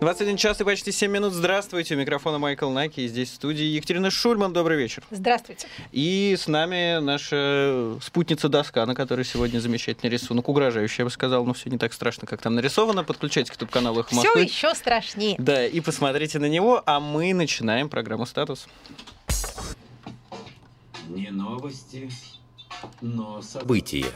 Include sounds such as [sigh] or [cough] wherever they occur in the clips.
21 час и почти 7 минут. Здравствуйте. У микрофона Майкл Наки. И здесь в студии Екатерина Шульман. Добрый вечер. Здравствуйте. И с нами наша спутница доска, на которой сегодня замечательный рисунок. Угрожающий, я бы сказал, но все не так страшно, как там нарисовано. Подключайтесь к YouTube-каналу «Эхо Все еще страшнее. Да, и посмотрите на него. А мы начинаем программу «Статус». Не новости, но события.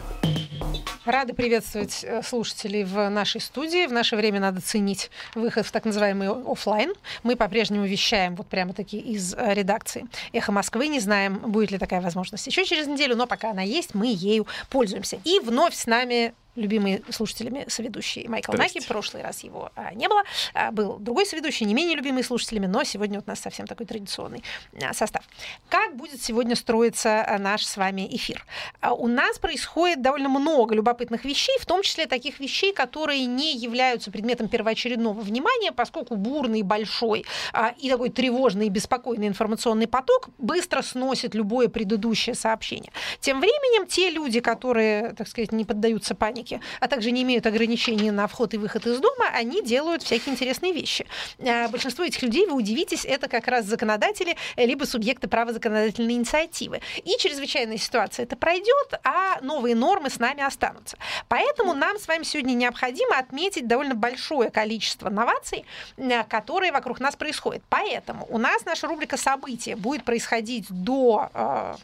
Рады приветствовать э, слушателей в нашей студии. В наше время надо ценить выход в так называемый офлайн. Мы по-прежнему вещаем вот прямо таки из э, редакции «Эхо Москвы». Не знаем, будет ли такая возможность еще через неделю, но пока она есть, мы ею пользуемся. И вновь с нами любимый слушателями соведущий Майкл Наки. В прошлый раз его а, не было. А, был другой соведущий, не менее любимый слушателями, но сегодня вот у нас совсем такой традиционный а, состав. Как будет сегодня строиться а, наш с вами эфир? А, у нас происходит довольно много любопытных вещей, в том числе таких вещей, которые не являются предметом первоочередного внимания, поскольку бурный, большой а, и такой тревожный и беспокойный информационный поток быстро сносит любое предыдущее сообщение. Тем временем те люди, которые, так сказать, не поддаются панике, праздники, а также не имеют ограничений на вход и выход из дома, они делают всякие интересные вещи. А, большинство этих людей, вы удивитесь, это как раз законодатели, э, либо субъекты права законодательной инициативы. И чрезвычайная ситуация это пройдет, а новые нормы с нами останутся. Поэтому нам с вами сегодня необходимо отметить довольно большое количество новаций, э, которые вокруг нас происходят. Поэтому у нас наша рубрика «События» будет происходить до э,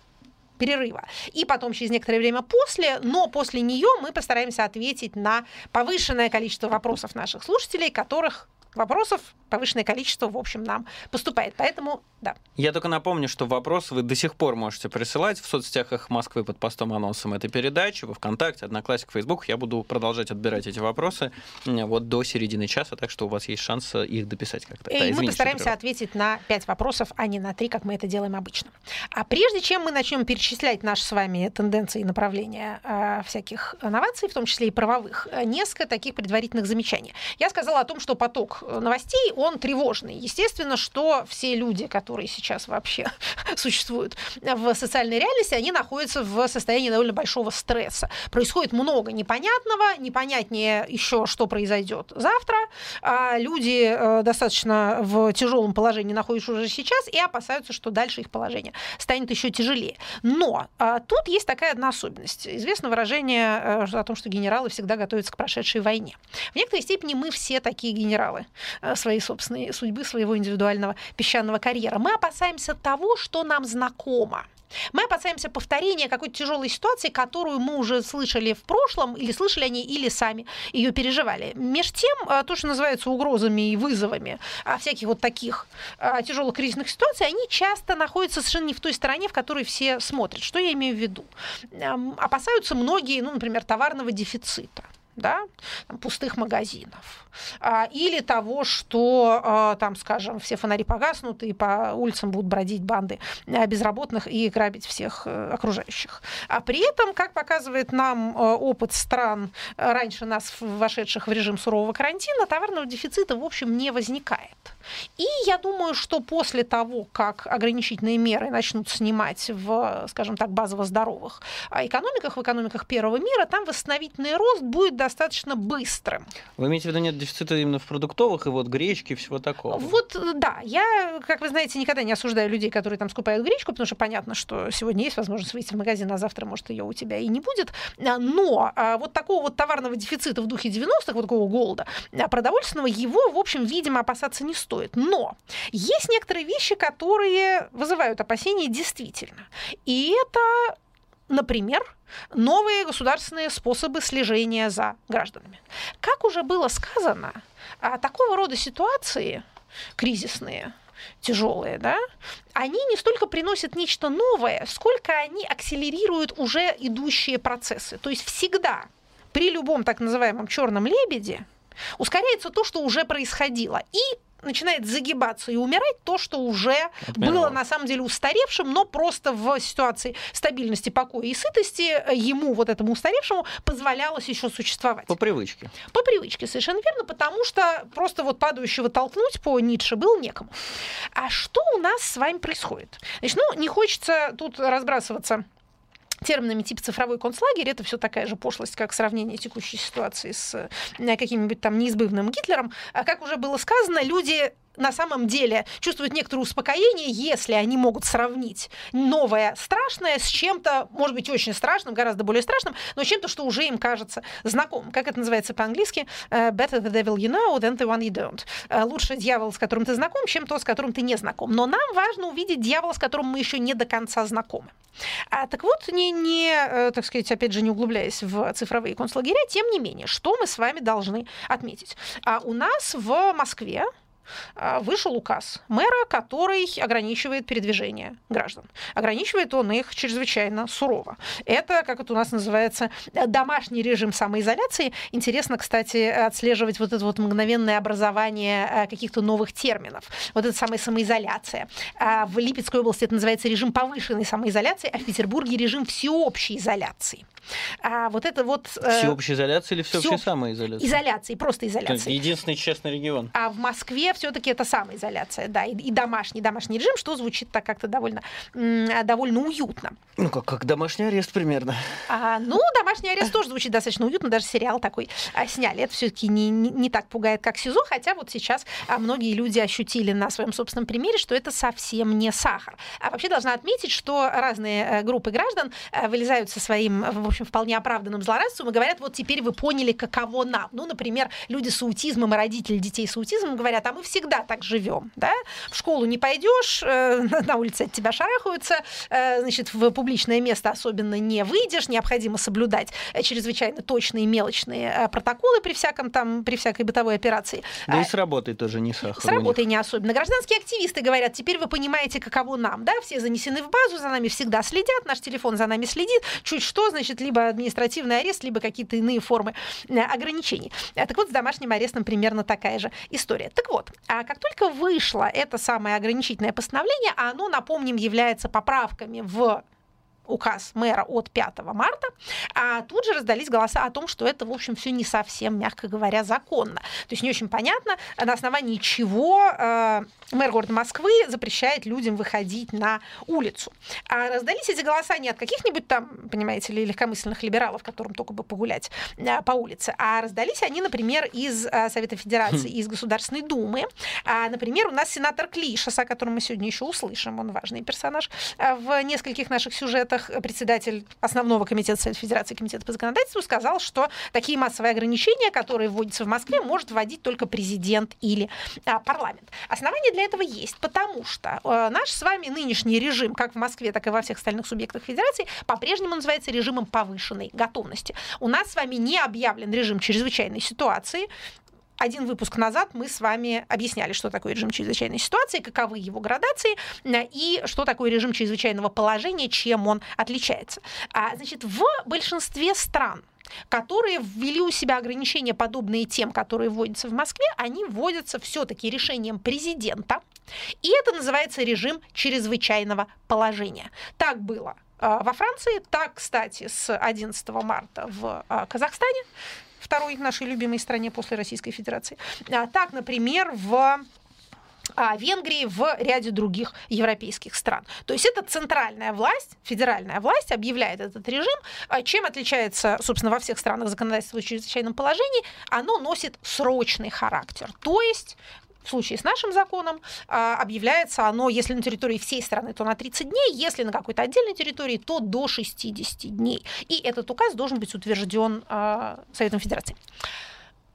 перерыва. И потом через некоторое время после, но после нее мы постараемся ответить на повышенное количество вопросов наших слушателей, которых вопросов повышенное количество, в общем, нам поступает. Поэтому, да. Я только напомню, что вопросы вы до сих пор можете присылать в соцсетях их Москвы под постом анонсом этой передачи, во ВКонтакте, Одноклассник, Фейсбук. Я буду продолжать отбирать эти вопросы вот до середины часа, так что у вас есть шанс их дописать как-то. И да, мы постараемся ответить на пять вопросов, а не на три, как мы это делаем обычно. А прежде чем мы начнем перечислять наши с вами тенденции и направления э, всяких инноваций, в том числе и правовых, э, несколько таких предварительных замечаний. Я сказала о том, что поток новостей, он тревожный. Естественно, что все люди, которые сейчас вообще [laughs] существуют в социальной реальности, они находятся в состоянии довольно большого стресса. Происходит много непонятного, непонятнее еще, что произойдет завтра. А люди э, достаточно в тяжелом положении находятся уже сейчас и опасаются, что дальше их положение станет еще тяжелее. Но а, тут есть такая одна особенность. Известно выражение э, о том, что генералы всегда готовятся к прошедшей войне. В некоторой степени мы все такие генералы. Э, своей собственной судьбы, своего индивидуального песчаного карьера. Мы опасаемся того, что нам знакомо. Мы опасаемся повторения какой-то тяжелой ситуации, которую мы уже слышали в прошлом, или слышали они, или сами ее переживали. Меж тем, э, то, что называется угрозами и вызовами а всяких вот таких э, тяжелых кризисных ситуаций, они часто находятся совершенно не в той стороне, в которой все смотрят. Что я имею в виду? Опасаются многие, ну, например, товарного дефицита да, там, пустых магазинов, а, или того, что а, там, скажем, все фонари погаснут и по улицам будут бродить банды а, безработных и грабить всех а, окружающих. А при этом, как показывает нам а, опыт стран, раньше нас вошедших в режим сурового карантина, товарного дефицита, в общем, не возникает. И я думаю, что после того, как ограничительные меры начнут снимать в, скажем так, базово здоровых экономиках, в экономиках первого мира, там восстановительный рост будет достаточно быстрым. Вы имеете в виду нет дефицита именно в продуктовых и вот гречки, всего такого? Вот, да. Я, как вы знаете, никогда не осуждаю людей, которые там скупают гречку, потому что понятно, что сегодня есть возможность выйти в магазин, а завтра, может, ее у тебя и не будет. Но а, вот такого вот товарного дефицита в духе 90-х, вот такого голода а, продовольственного, его, в общем, видимо, опасаться не стоит. Но есть некоторые вещи, которые вызывают опасения действительно. И это например, новые государственные способы слежения за гражданами. Как уже было сказано, а, такого рода ситуации кризисные, тяжелые, да, они не столько приносят нечто новое, сколько они акселерируют уже идущие процессы. То есть всегда при любом так называемом черном лебеде ускоряется то, что уже происходило. И начинает загибаться и умирать то, что уже Отмерло. было на самом деле устаревшим, но просто в ситуации стабильности, покоя и сытости ему, вот этому устаревшему, позволялось еще существовать. По привычке. По привычке, совершенно верно, потому что просто вот падающего толкнуть по Ницше было некому. А что у нас с вами происходит? Значит, ну, не хочется тут разбрасываться терминами типа цифровой концлагерь, это все такая же пошлость, как сравнение текущей ситуации с э, каким-нибудь там неизбывным Гитлером. А как уже было сказано, люди на самом деле чувствуют некоторое успокоение, если они могут сравнить новое страшное с чем-то, может быть, очень страшным, гораздо более страшным, но чем-то, что уже им кажется знакомым. Как это называется по-английски? Uh, better the devil you know than the one you don't. Uh, лучше дьявол, с которым ты знаком, чем тот, с которым ты не знаком. Но нам важно увидеть дьявола, с которым мы еще не до конца знакомы. А, так вот, не, не, э, так сказать, опять же, не углубляясь в цифровые концлагеря, тем не менее, что мы с вами должны отметить? А у нас в Москве вышел указ мэра, который ограничивает передвижение граждан. Ограничивает он их чрезвычайно сурово. Это, как это у нас называется, домашний режим самоизоляции. Интересно, кстати, отслеживать вот это вот мгновенное образование а, каких-то новых терминов. Вот это самая самоизоляция. А в Липецкой области это называется режим повышенной самоизоляции, а в Петербурге режим всеобщей изоляции. А вот это вот... Э, всеобщая изоляция или всеобщая всеобщ... самоизоляция? Изоляции, просто изоляция. Единственный честный регион. А в Москве все-таки это самоизоляция, да, и, и домашний, домашний режим, что звучит так как-то довольно, довольно уютно. Ну, как, как домашний арест примерно. А, ну, домашний арест тоже звучит достаточно уютно, даже сериал такой а, сняли. Это все-таки не, не, не так пугает, как СИЗО, хотя вот сейчас а, многие люди ощутили на своем собственном примере, что это совсем не сахар. А вообще должна отметить, что разные э, группы граждан э, вылезают со своим, в общем, вполне оправданным злорадством и говорят, вот теперь вы поняли, каково нам. Ну, например, люди с аутизмом и родители детей с аутизмом говорят, а мы всегда так живем, да? В школу не пойдешь, э, [laughs] на улице от тебя шарахаются, э, значит, в публичное место особенно не выйдешь, необходимо соблюдать э, чрезвычайно точные мелочные протоколы при всяком там, при всякой бытовой операции. Да и с работой тоже не сахар. С работой не особенно. Гражданские активисты говорят, теперь вы понимаете, каково нам, да? Все занесены в базу, за нами всегда следят, наш телефон за нами следит, чуть что, значит, либо административный арест, либо какие-то иные формы ограничений. Так вот, с домашним арестом примерно такая же история. Так вот, как только вышло это самое ограничительное постановление, а оно, напомним, является поправками в указ мэра от 5 марта, а тут же раздались голоса о том, что это, в общем, все не совсем, мягко говоря, законно. То есть не очень понятно, на основании чего э, мэр города Москвы запрещает людям выходить на улицу. А раздались эти голоса не от каких-нибудь там, понимаете ли, легкомысленных либералов, которым только бы погулять э, по улице, а раздались они, например, из э, Совета Федерации, из Государственной Думы. А, например, у нас сенатор Клишес, о котором мы сегодня еще услышим, он важный персонаж э, в нескольких наших сюжетах, Штатах председатель основного комитета Совета Федерации комитета по законодательству сказал, что такие массовые ограничения, которые вводятся в Москве, может вводить только президент или а, парламент. Основания для этого есть, потому что э, наш с вами нынешний режим, как в Москве, так и во всех остальных субъектах Федерации, по-прежнему называется режимом повышенной готовности. У нас с вами не объявлен режим чрезвычайной ситуации, один выпуск назад мы с вами объясняли, что такое режим чрезвычайной ситуации, каковы его градации и что такое режим чрезвычайного положения, чем он отличается. А, значит, в большинстве стран которые ввели у себя ограничения, подобные тем, которые вводятся в Москве, они вводятся все-таки решением президента. И это называется режим чрезвычайного положения. Так было а, во Франции, так, кстати, с 11 марта в а, Казахстане второй нашей любимой стране после Российской Федерации. А, так, например, в а Венгрии в ряде других европейских стран. То есть это центральная власть, федеральная власть объявляет этот режим. А чем отличается, собственно, во всех странах законодательство о чрезвычайном положении? Оно носит срочный характер. То есть случае с нашим законом а, объявляется оно, если на территории всей страны, то на 30 дней, если на какой-то отдельной территории, то до 60 дней. И этот указ должен быть утвержден а, Советом Федерации.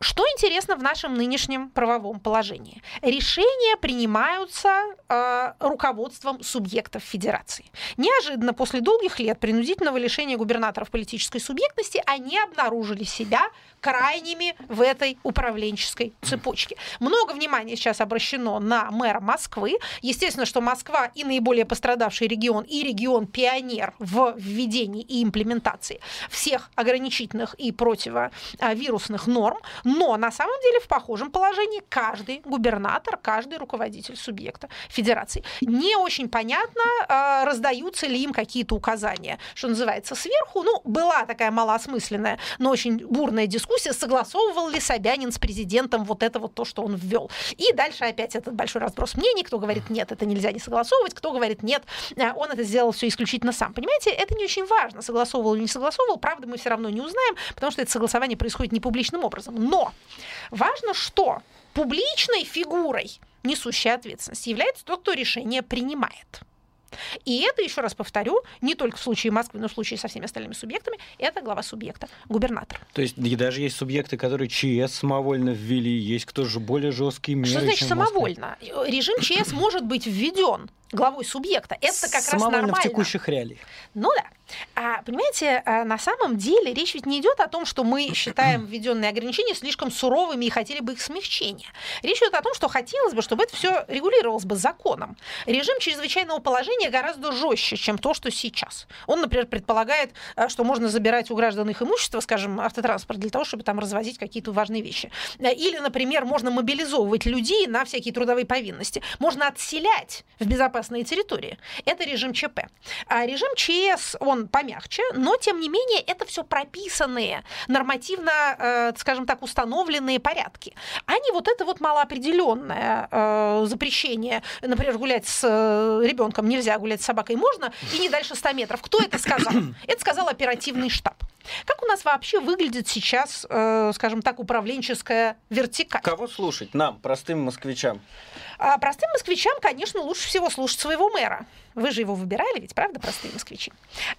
Что интересно в нашем нынешнем правовом положении? Решения принимаются э, руководством субъектов федерации. Неожиданно после долгих лет принудительного лишения губернаторов политической субъектности они обнаружили себя крайними в этой управленческой цепочке. Много внимания сейчас обращено на мэра Москвы. Естественно, что Москва и наиболее пострадавший регион, и регион-пионер в введении и имплементации всех ограничительных и противовирусных норм. Но на самом деле в похожем положении каждый губернатор, каждый руководитель субъекта федерации. Не очень понятно, э, раздаются ли им какие-то указания, что называется, сверху. Ну, была такая малоосмысленная, но очень бурная дискуссия, согласовывал ли Собянин с президентом вот это вот то, что он ввел. И дальше опять этот большой разброс мнений, кто говорит, нет, это нельзя не согласовывать, кто говорит, нет, э, он это сделал все исключительно сам. Понимаете, это не очень важно, согласовывал или не согласовывал, правда мы все равно не узнаем, потому что это согласование происходит не публичным образом. Но важно, что публичной фигурой, несущей ответственность, является тот, кто решение принимает. И это, еще раз повторю, не только в случае Москвы, но и в случае со всеми остальными субъектами, это глава субъекта, губернатор. То есть и даже есть субъекты, которые ЧС самовольно ввели, есть кто же более жесткие меры. Что значит самовольно? Режим ЧС может быть введен главой субъекта. Это как самовольно раз нормально. в текущих реалиях. Ну да. А, понимаете, а, на самом деле речь ведь не идет о том, что мы [clears throat] считаем введенные ограничения слишком суровыми и хотели бы их смягчения. Речь идет о том, что хотелось бы, чтобы это все регулировалось бы законом. Режим чрезвычайного положения гораздо жестче, чем то, что сейчас. Он, например, предполагает, а, что можно забирать у граждан их имущество, скажем, автотранспорт, для того, чтобы там развозить какие-то важные вещи. А, или, например, можно мобилизовывать людей на всякие трудовые повинности. Можно отселять в безопасные территории. Это режим ЧП. А режим ЧС, он помягче, но тем не менее это все прописанные, нормативно, э, скажем так, установленные порядки, а не вот это вот малоопределенное э, запрещение, например, гулять с э, ребенком нельзя, гулять с собакой можно, и не дальше 100 метров. Кто это сказал? Это сказал оперативный штаб. Как у нас вообще выглядит сейчас, скажем так, управленческая вертикаль? Кого слушать? Нам, простым москвичам. А простым москвичам, конечно, лучше всего слушать своего мэра. Вы же его выбирали, ведь правда, простые москвичи?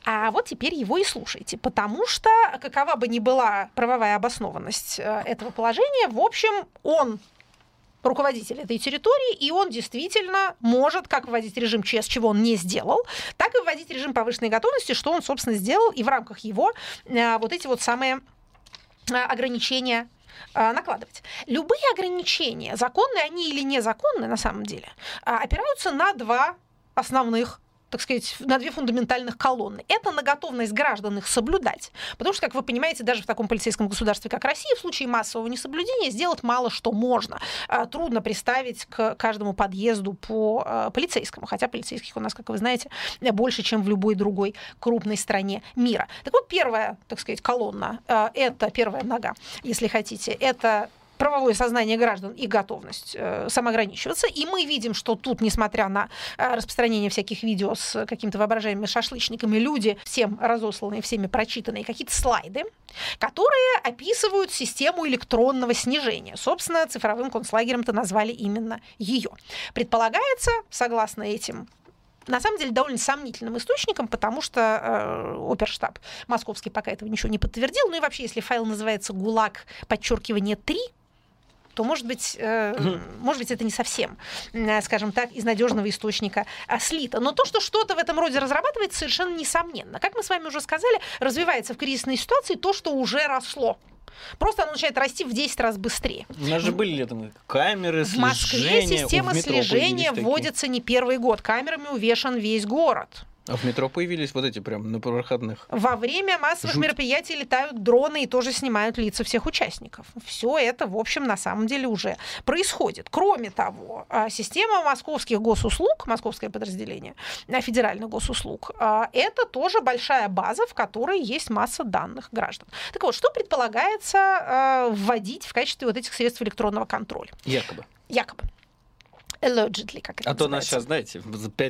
А вот теперь его и слушайте, потому что, какова бы ни была правовая обоснованность э, этого положения, в общем, он руководитель этой территории, и он действительно может как вводить режим ЧС, чего он не сделал, так и вводить режим повышенной готовности, что он, собственно, сделал, и в рамках его э, вот эти вот самые э, ограничения накладывать. Любые ограничения, законные они или незаконные на самом деле, опираются на два основных так сказать, на две фундаментальных колонны. Это на готовность граждан их соблюдать. Потому что, как вы понимаете, даже в таком полицейском государстве, как Россия, в случае массового несоблюдения сделать мало что можно. А, трудно представить к каждому подъезду по а, полицейскому, хотя полицейских у нас, как вы знаете, больше, чем в любой другой крупной стране мира. Так вот, первая, так сказать, колонна, а, это первая нога, если хотите, это правовое сознание граждан и готовность э, самоограничиваться. И мы видим, что тут, несмотря на э, распространение всяких видео с какими-то воображаемыми шашлычниками, люди, всем разосланные, всеми прочитанные, какие-то слайды, которые описывают систему электронного снижения. Собственно, цифровым концлагерем-то назвали именно ее. Предполагается, согласно этим на самом деле довольно сомнительным источником, потому что э, оперштаб московский пока этого ничего не подтвердил. Ну и вообще, если файл называется «ГУЛАГ», подчеркивание 3, то, может быть, э, может быть, это не совсем, э, скажем так, из надежного источника а, слито. Но то, что что-то в этом роде разрабатывается, совершенно несомненно. Как мы с вами уже сказали, развивается в кризисной ситуации то, что уже росло. Просто оно начинает расти в 10 раз быстрее. У нас же были там камеры слежения. В Москве система слежения вводится не первый год. Камерами увешан весь город. А в метро появились вот эти прям на проходных. Во время массовых Жуть. мероприятий летают дроны и тоже снимают лица всех участников. Все это, в общем, на самом деле уже происходит. Кроме того, а, система московских госуслуг, московское подразделение а, федеральных госуслуг, а, это тоже большая база, в которой есть масса данных граждан. Так вот, что предполагается вводить в качестве вот этих средств электронного контроля? Якобы. Якобы allegedly, как это А то нас сейчас, знаете,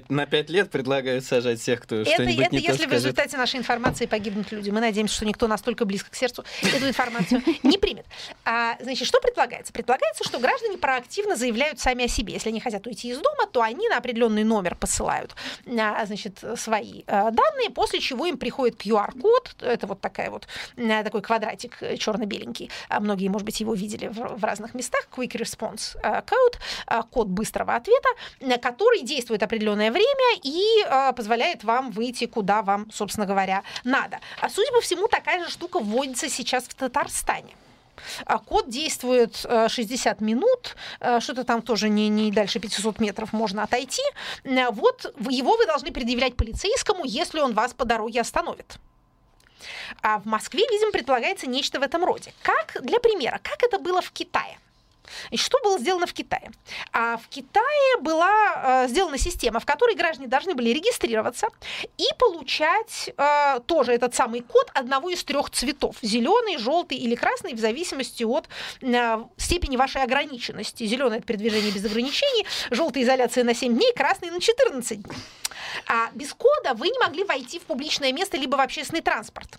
на пять лет предлагают сажать всех, кто это, что-нибудь это не если то в результате нашей информации погибнут люди. Мы надеемся, что никто настолько близко к сердцу эту информацию не примет. А, значит, что предполагается? Предполагается, что граждане проактивно заявляют сами о себе. Если они хотят уйти из дома, то они на определенный номер посылают а, значит, свои а, данные, после чего им приходит QR-код. Это вот такая вот, а, такой квадратик черно-беленький. Многие, может быть, его видели в, в разных местах. Quick Response Code, код быстрого быстрого ответа, э, который действует определенное время и э, позволяет вам выйти, куда вам, собственно говоря, надо. А судя по всему, такая же штука вводится сейчас в Татарстане. А код действует 60 э, минут, что-то там тоже не, не дальше 500 метров можно отойти. Вот его вы должны предъявлять полицейскому, если он вас по дороге остановит. А в Москве, видимо, предполагается нечто в этом роде. Как, для примера, как это было в Китае? И что было сделано в Китае? А в Китае была э, сделана система, в которой граждане должны были регистрироваться и получать э, тоже этот самый код одного из трех цветов: зеленый, желтый или красный, в зависимости от э, степени вашей ограниченности. Зеленый это передвижение без ограничений, желтый изоляция на 7 дней, красный на 14 дней. А без кода вы не могли войти в публичное место либо в общественный транспорт.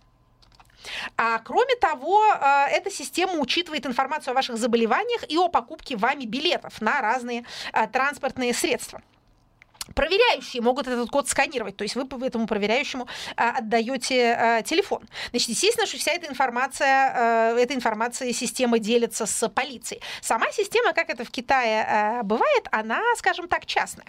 А кроме того, э, эта система учитывает информацию о ваших заболеваниях и о покупке вами билетов на разные э, транспортные средства. Проверяющие могут этот код сканировать, то есть вы этому проверяющему а, отдаете а, телефон. Значит, естественно, что вся эта информация, а, эта информация система делится с полицией. Сама система, как это в Китае а, бывает, она, скажем так, частная.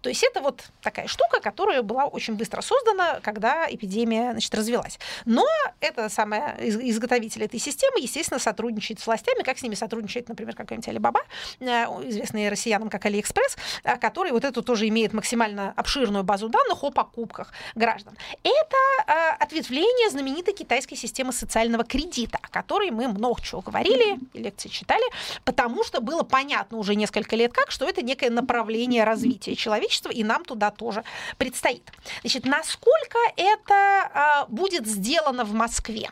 То есть это вот такая штука, которая была очень быстро создана, когда эпидемия значит, развелась. Но это самая изготовитель этой системы, естественно, сотрудничает с властями, как с ними сотрудничает, например, какой-нибудь Alibaba, э, известный россиянам как Алиэкспресс, э, который вот эту тоже имеет максимально обширную базу данных о покупках граждан. Это э, ответвление знаменитой китайской системы социального кредита, о которой мы много чего говорили, лекции читали, потому что было понятно уже несколько лет как, что это некое направление развития человечества, и нам туда тоже предстоит. Значит, насколько это э, будет сделано в Москве?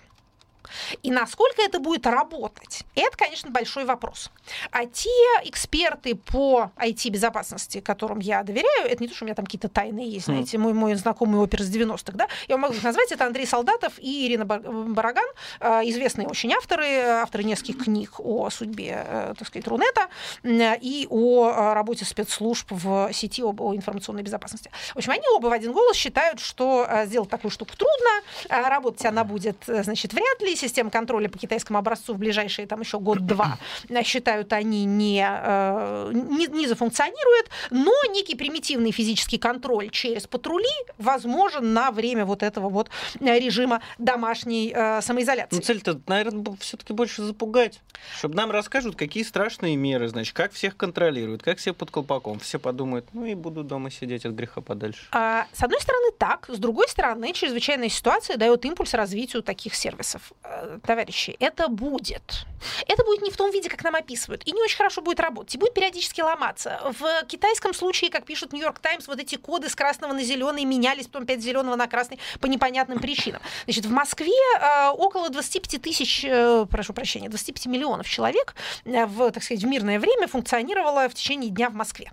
И насколько это будет работать, это, конечно, большой вопрос. А те эксперты по IT-безопасности, которым я доверяю, это не то, что у меня там какие-то тайны есть, знаете, мой, мой знакомый опер из 90-х, да, я могу их назвать, это Андрей Солдатов и Ирина Бараган, а, известные очень авторы, авторы нескольких книг о судьбе, э, так сказать, Рунета и о а, работе спецслужб в сети об о информационной безопасности. В общем, они оба в один голос считают, что а, сделать такую штуку трудно, работать она будет, э, значит, вряд ли, система контроля по китайскому образцу в ближайшие там еще год-два, [clears throat] считают они, не, э, не, не зафункционирует, но некий примитивный физический контроль через патрули возможен на время вот этого вот режима домашней э, самоизоляции. Ну, цель-то, наверное, все-таки больше запугать, чтобы нам расскажут, какие страшные меры, значит, как всех контролируют, как все под колпаком. Все подумают, ну и буду дома сидеть от греха подальше. А, с одной стороны, так. С другой стороны, чрезвычайная ситуация дает импульс развитию таких сервисов. Э, товарищи, это будет. Это будет не в том виде, как нам описывают, и не очень хорошо будет работать, и будет периодически ломаться. В китайском случае, как пишут Нью-Йорк Таймс, вот эти коды с красного на зеленый менялись, потом опять зеленого на красный по непонятным причинам. Значит, в Москве э, около 25 тысяч, э, прошу прощения, 25 миллионов человек в, так сказать, в мирное время функционировало в течение дня в Москве.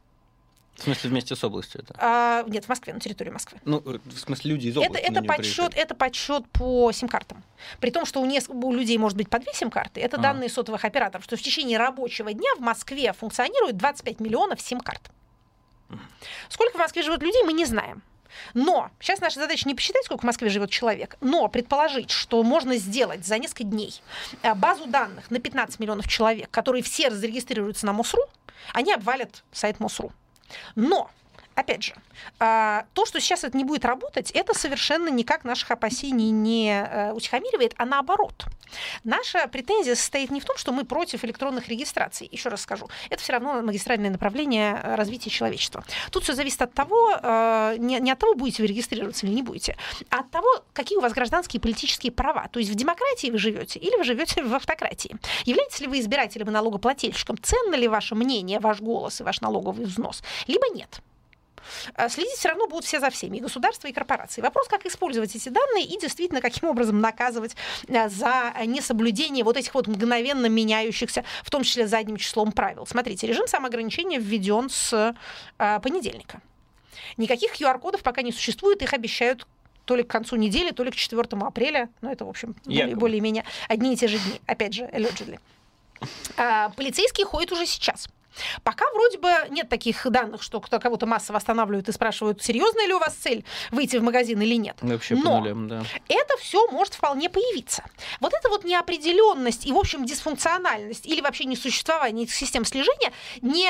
В смысле, вместе с областью это? А, нет, в Москве, на территории Москвы. Ну, в смысле, люди из области. Это, это, подсчет, это подсчет по сим-картам. При том, что у, неск- у людей может быть по две сим-карты, это а. данные сотовых операторов, что в течение рабочего дня в Москве функционирует 25 миллионов сим-карт. Сколько в Москве живет людей, мы не знаем. Но сейчас наша задача не посчитать, сколько в Москве живет человек, но предположить, что можно сделать за несколько дней э, базу данных на 15 миллионов человек, которые все зарегистрируются на МОСРУ, они обвалят сайт МОСРУ. Но опять же, а, то, что сейчас это не будет работать, это совершенно никак наших опасений не э, утихомиривает, а наоборот. Наша претензия состоит не в том, что мы против электронных регистраций. Еще раз скажу, это все равно магистральное направление э, развития человечества. Тут все зависит от того, э, не от того, будете вы регистрироваться или не будете, а от того, какие у вас гражданские и политические права. То есть в демократии вы живете или вы живете в автократии. Являетесь ли вы избирателем и налогоплательщиком? Ценно ли ваше мнение, ваш голос и ваш налоговый взнос? Либо нет. А следить все равно будут все за всеми, и государства, и корпорации. Вопрос, как использовать эти данные и действительно каким образом наказывать а, за несоблюдение вот этих вот мгновенно меняющихся, в том числе задним числом правил. Смотрите, режим самоограничения введен с а, понедельника. Никаких QR-кодов пока не существует, их обещают то ли к концу недели, то ли к 4 апреля. Ну, это, в общем, более, более-менее одни и те же дни. Опять же, allegedly. А, полицейские ходят уже сейчас. Пока вроде бы нет таких данных, что кто кого-то массово останавливают и спрашивают, серьезная ли у вас цель выйти в магазин или нет. Вообще Но нулям, да. это все может вполне появиться. Вот эта вот неопределенность и, в общем, дисфункциональность или вообще несуществование этих систем слежения не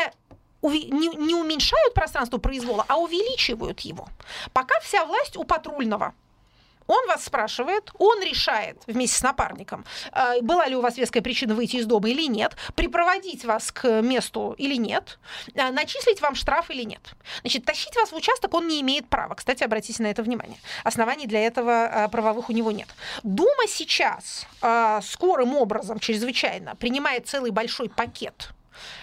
не, не уменьшают пространство произвола, а увеличивают его. Пока вся власть у патрульного Он вас спрашивает, он решает вместе с напарником, э, была ли у вас веская причина выйти из дома или нет, припроводить вас к месту или нет, э, начислить вам штраф или нет. Значит, тащить вас в участок он не имеет права. Кстати, обратите на это внимание. Оснований для этого э, правовых у него нет. Дума сейчас скорым образом, чрезвычайно, принимает целый большой пакет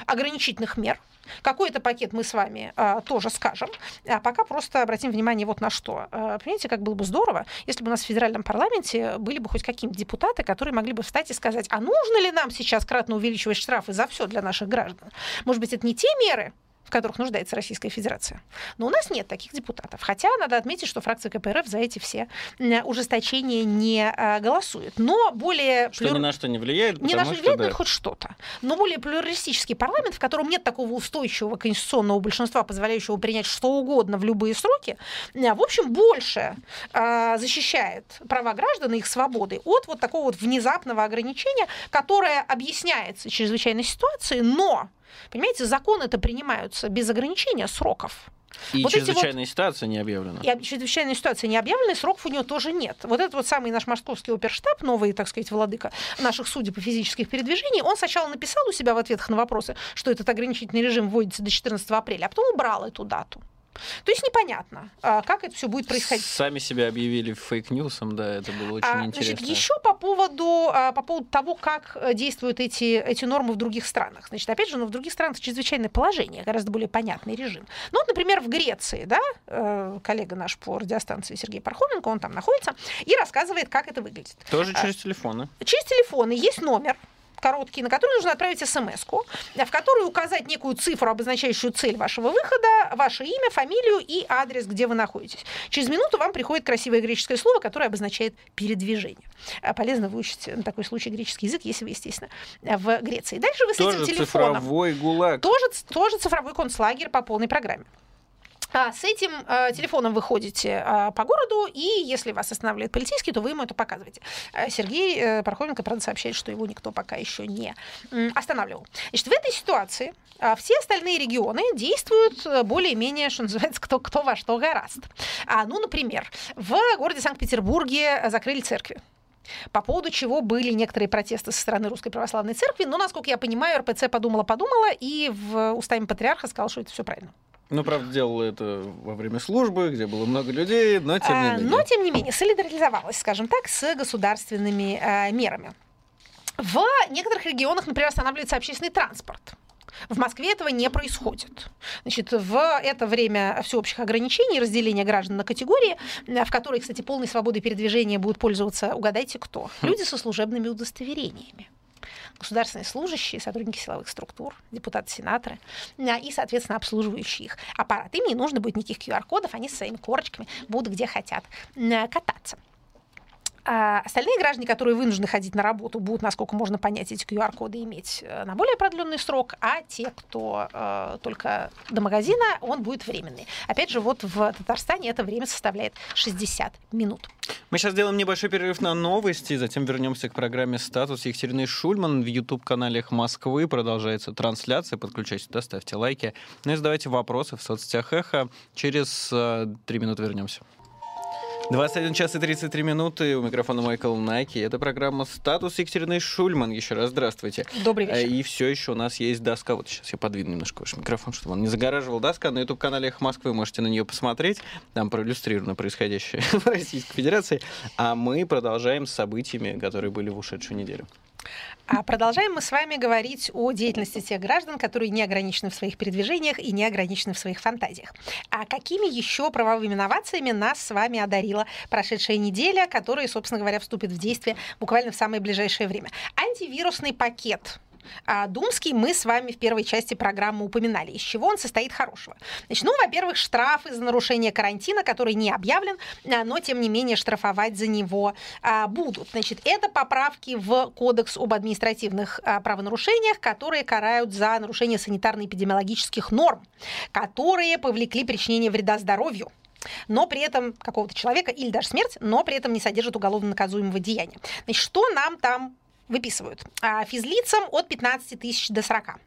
ограничительных мер – какой-то пакет мы с вами а, тоже скажем. А пока просто обратим внимание вот на что. А, понимаете, как было бы здорово, если бы у нас в федеральном парламенте были бы хоть какие-то депутаты, которые могли бы встать и сказать, а нужно ли нам сейчас кратно увеличивать штрафы за все для наших граждан? Может быть, это не те меры, в которых нуждается Российская Федерация. Но у нас нет таких депутатов. Хотя надо отметить, что фракция КПРФ за эти все ужесточения не а, голосует. Но более... Что плюр... ни на что не влияет, Ни на что не влияет, да. но хоть что-то. Но более плюралистический парламент, в котором нет такого устойчивого конституционного большинства, позволяющего принять что угодно в любые сроки, а, в общем, больше э, защищает права граждан и их свободы от вот такого вот внезапного ограничения, которое объясняется чрезвычайной ситуацией, но Понимаете, законы это принимаются без ограничения сроков. И вот чрезвычайная вот... ситуация не объявлена. И чрезвычайная ситуация не объявлена, и сроков у нее тоже нет. Вот этот вот самый наш московский оперштаб, новый, так сказать, владыка наших судеб и физических передвижений, он сначала написал у себя в ответах на вопросы, что этот ограничительный режим вводится до 14 апреля, а потом убрал эту дату. То есть непонятно, а, как это все будет происходить. Сами себя объявили фейк-ньюсом, да, это было очень а, интересно. Значит, еще по поводу, а, по поводу того, как э, действуют эти, эти нормы в других странах. Значит, опять же, ну, в других странах чрезвычайное положение, гораздо более понятный режим. Ну, вот, например, в Греции, да, э, коллега наш по радиостанции Сергей Пархоменко, он там находится, и рассказывает, как это выглядит. Тоже через телефоны. Через телефоны есть номер, короткий, на который нужно отправить смс в которую указать некую цифру, обозначающую цель вашего выхода, ваше имя, фамилию и адрес, где вы находитесь. Через минуту вам приходит красивое греческое слово, которое обозначает передвижение. А, полезно выучить на такой случай греческий язык, если вы, естественно, в Греции. Дальше вы с тоже этим телефоном... цифровой гулаг. Тоже, тоже цифровой концлагерь по полной программе. А с этим э, телефоном вы ходите э, по городу, и если вас останавливает полицейский, то вы ему это показываете. Э, Сергей э, Пархоменко, правда, сообщает, что его никто пока еще не э, останавливал. Значит, в этой ситуации э, все остальные регионы действуют э, более-менее, что называется, кто, кто во что гораст. А, ну, например, в городе Санкт-Петербурге закрыли церкви по поводу чего были некоторые протесты со стороны Русской Православной Церкви, но, насколько я понимаю, РПЦ подумала-подумала и в устами патриарха сказал, что это все правильно. Ну, правда, делала это во время службы, где было много людей, но тем не а, менее. Но, тем не менее, солидаризовалась, скажем так, с государственными э, мерами. В некоторых регионах, например, останавливается общественный транспорт. В Москве этого не происходит. Значит, в это время всеобщих ограничений, разделения граждан на категории, э, в которой, кстати, полной свободой передвижения будут пользоваться, угадайте кто, хм. люди со служебными удостоверениями государственные служащие, сотрудники силовых структур, депутаты, сенаторы а, и, соответственно, обслуживающие их аппарат. Им не нужно будет никаких QR-кодов, они со своими корочками будут где хотят кататься. А остальные граждане, которые вынуждены ходить на работу, будут, насколько можно понять, эти QR-коды иметь э, на более продленный срок, а те, кто э, только до магазина, он будет временный. Опять же, вот в Татарстане это время составляет 60 минут. Мы сейчас сделаем небольшой перерыв на новости, затем вернемся к программе «Статус» Екатерины Шульман в YouTube-канале Москвы. Продолжается трансляция. Подключайтесь туда, ставьте лайки. Ну и задавайте вопросы в соцсетях «Эхо». Через э, три минуты вернемся. 21 час и 33 минуты. У микрофона Майкл Найки. Это программа «Статус» Екатерины Шульман. Еще раз здравствуйте. Добрый вечер. И все еще у нас есть доска. Вот сейчас я подвину немножко ваш микрофон, чтобы он не загораживал. Доска на YouTube-канале «Эхо Москвы». Можете на нее посмотреть. Там проиллюстрировано происходящее [laughs] в Российской Федерации. А мы продолжаем с событиями, которые были в ушедшую неделю. А продолжаем мы с вами говорить о деятельности тех граждан, которые не ограничены в своих передвижениях и не ограничены в своих фантазиях. А какими еще правовыми инновациями нас с вами одарила прошедшая неделя, которая, собственно говоря, вступит в действие буквально в самое ближайшее время? Антивирусный пакет а Думский мы с вами в первой части программы упоминали. Из чего он состоит хорошего? Значит, ну, во-первых, штрафы за нарушение карантина, который не объявлен, а, но, тем не менее, штрафовать за него а, будут. Значит, это поправки в Кодекс об административных а, правонарушениях, которые карают за нарушение санитарно-эпидемиологических норм, которые повлекли причинение вреда здоровью но при этом какого-то человека или даже смерть, но при этом не содержит уголовно наказуемого деяния. Значит, что нам там выписывают. А физлицам от 15 тысяч до 40.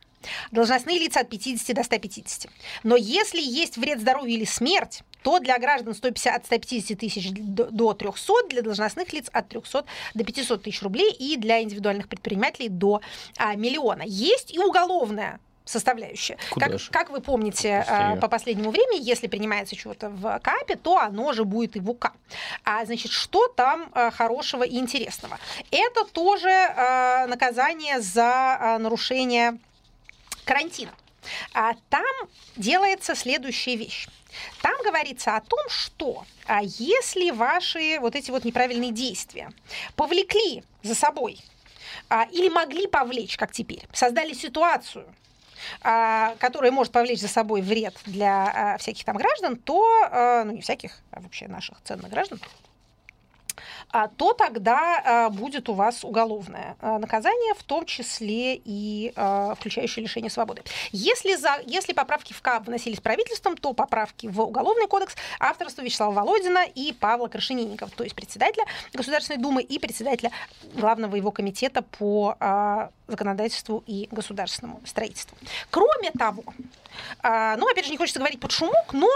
Должностные лица от 50 до 150. Но если есть вред здоровью или смерть, то для граждан 150, от 150 тысяч до 300, для должностных лиц от 300 до 500 тысяч рублей и для индивидуальных предпринимателей до а, миллиона. Есть и уголовная составляющая. Куда как, же? как вы помните, Быстрее. а, по последнему времени, если принимается чего-то в КАПе, то оно же будет и в УК. А значит, что там а, хорошего и интересного? Это тоже а, наказание за нарушение карантина. А там делается следующая вещь. Там говорится о том, что а, если ваши вот эти вот неправильные действия повлекли за собой а, или могли повлечь, как теперь, создали ситуацию, которая может повлечь за собой вред для а, всяких там граждан, то, а, ну не всяких, а вообще наших ценных граждан, а, то тогда а, будет у вас уголовное а, наказание, в том числе и а, включающее лишение свободы. Если, за, если поправки в КАП вносились правительством, то поправки в Уголовный кодекс авторства Вячеслава Володина и Павла Крашенинникова, то есть председателя Государственной Думы и председателя главного его комитета по а, законодательству и государственному строительству. Кроме того, а, ну, опять же, не хочется говорить под шумок, но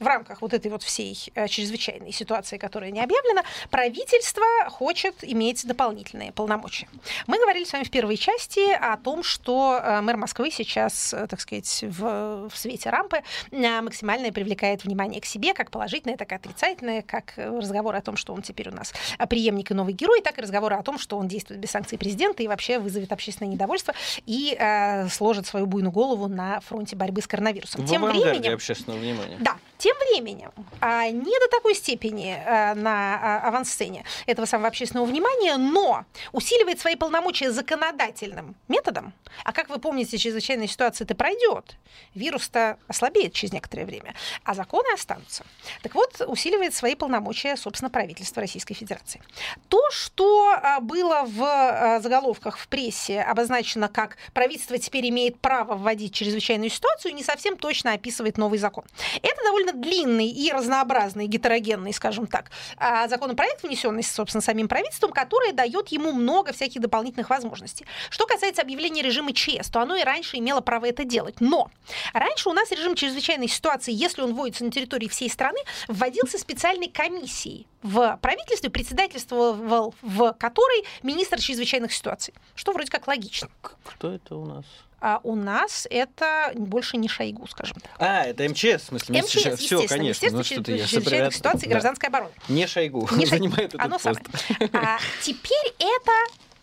в рамках вот этой вот всей э, чрезвычайной ситуации, которая не объявлена, правительство хочет иметь дополнительные полномочия. Мы говорили с вами в первой части о том, что э, мэр Москвы сейчас, э, так сказать, в, в свете рампы максимально привлекает внимание к себе, как положительное, так и отрицательное, как разговоры о том, что он теперь у нас преемник и новый герой, так и разговоры о том, что он действует без санкций президента и вообще вызовет общественное недовольство и э, сложит свою буйную голову на фронте борьбы с коронавирусом. В Тем временем... общественного внимания. Да, тем временем, а, не до такой степени а, на а, авансцене этого самого общественного внимания, но усиливает свои полномочия законодательным методом. А как вы помните, чрезвычайная ситуация это пройдет. Вирус-то ослабеет через некоторое время, а законы останутся. Так вот, усиливает свои полномочия, собственно, правительство Российской Федерации. То, что а, было в заголовках в прессе обозначено как правительство теперь имеет право вводить чрезвычайную ситуацию, не совсем точно описывает новый закон. Это довольно длинный и разнообразный, гетерогенный, скажем так, а, законопроект, внесенный, собственно, самим правительством, который дает ему много всяких дополнительных возможностей. Что касается объявления режима ЧС, то оно и раньше имело право это делать. Но раньше у нас режим чрезвычайной ситуации, если он вводится на территории всей страны, вводился специальной комиссией в правительстве, председательствовал в которой министр чрезвычайных ситуаций. Что вроде как логично. Кто это у нас? А у нас это больше не Шойгу, скажем так. А, это МЧС, в смысле, МЧС, все, естественно, конечно. Ну, что-то я чрезвычайных сопря- ситуаций и да. гражданской обороны. Не Шойгу, Не [laughs] Шойгу. занимает этот Оно пост. самое. А, теперь это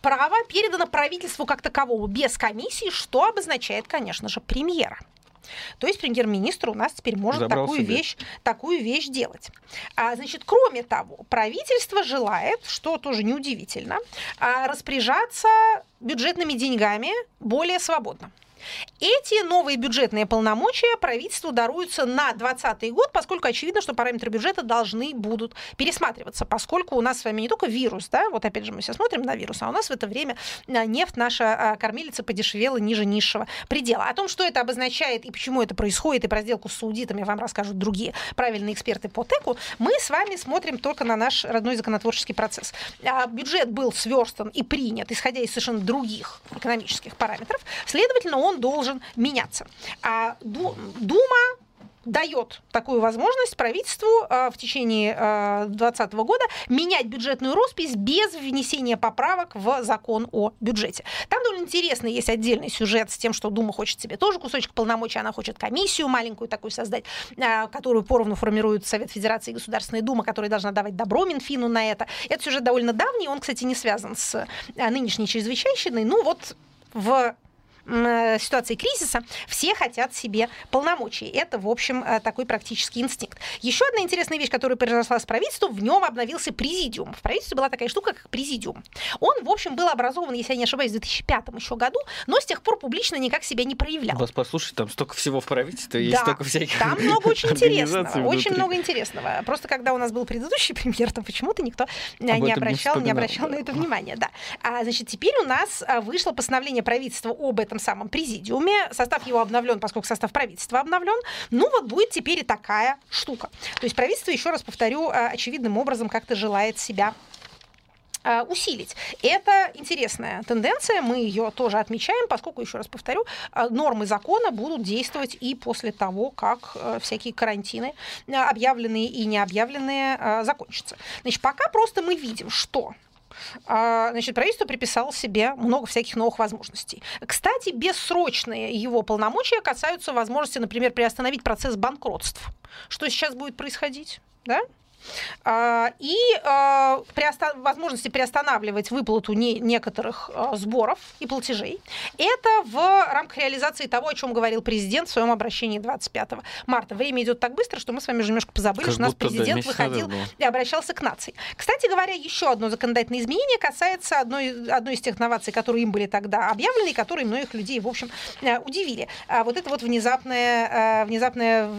право передано правительству как таковому без комиссии, что обозначает, конечно же, премьера. То есть премьер-министр у нас теперь может Забрал такую себе. вещь, такую вещь делать. А, значит, кроме того, правительство желает, что тоже неудивительно, а, распоряжаться бюджетными деньгами более свободно. Эти новые бюджетные полномочия правительству даруются на 2020 год, поскольку очевидно, что параметры бюджета должны будут пересматриваться, поскольку у нас с вами не только вирус, да, вот опять же мы сейчас смотрим на вирус, а у нас в это время а, нефть наша а, кормилица подешевела ниже низшего предела. О том, что это обозначает и почему это происходит, и про сделку с саудитами вам расскажут другие правильные эксперты по ТЭКу, мы с вами смотрим только на наш родной законотворческий процесс. А, Бюджет был сверстан и принят, исходя из совершенно других экономических параметров, следовательно, он должен меняться. А Ду- Дума дает такую возможность правительству э, в течение 2020 года менять бюджетную роспись без внесения поправок в закон о бюджете. Там довольно интересный есть отдельный сюжет с тем, что Дума хочет себе тоже кусочек полномочий, она хочет комиссию маленькую такую создать, э, которую поровну формирует Совет Федерации и Государственная Дума, которая должна давать добро Минфину на это. Этот сюжет довольно давний, он, кстати, не связан с нынешней чрезвычайщиной. Ну вот в ситуации кризиса все хотят себе полномочий. Это, в общем, э, такой практический инстинкт. Еще одна интересная вещь, которая произошла с правительством, в нем обновился президиум. В правительстве была такая штука, как президиум. Он, в общем, был образован, если я не ошибаюсь, в 2005 еще году, но с тех пор публично никак себя не проявлял. Вас послушать, там столько всего в правительстве, есть Да, столько всяких Там много очень интересного. организаций Очень внутри. много интересного. Просто когда у нас был предыдущий [laughs] премьер, то почему-то никто э, этом не не обращал, не вспоминал, обращал на это внимание. Да. А, значит, теперь у нас вышло постановление правительства об этом самом президиуме. Состав его обновлен, поскольку состав правительства обновлен. Ну вот будет теперь и такая штука. То есть правительство, еще раз повторю, а, очевидным образом как-то желает себя Э, усилить. Это интересная тенденция, мы ее тоже отмечаем, поскольку, еще раз повторю, э, нормы закона будут действовать и после того, как э, всякие карантины, объявленные и не объявленные, закончатся. Значит, пока просто мы видим, что значит, правительство приписало себе много всяких новых возможностей. Кстати, бессрочные его полномочия касаются возможности, например, приостановить процесс банкротств. Что сейчас будет происходить? Да? А, и а, возможности приостанавливать выплату некоторых а, сборов и платежей. Это в рамках реализации того, о чем говорил президент в своем обращении 25 марта. Время идет так быстро, что мы с вами уже немножко позабыли, как что у нас президент да, выходил и обращался к нации. Кстати говоря, еще одно законодательное изменение касается одной, одной из тех новаций, которые им были тогда объявлены, и которые многих людей, в общем, э, удивили. Вот это вот внезапное, э, внезапное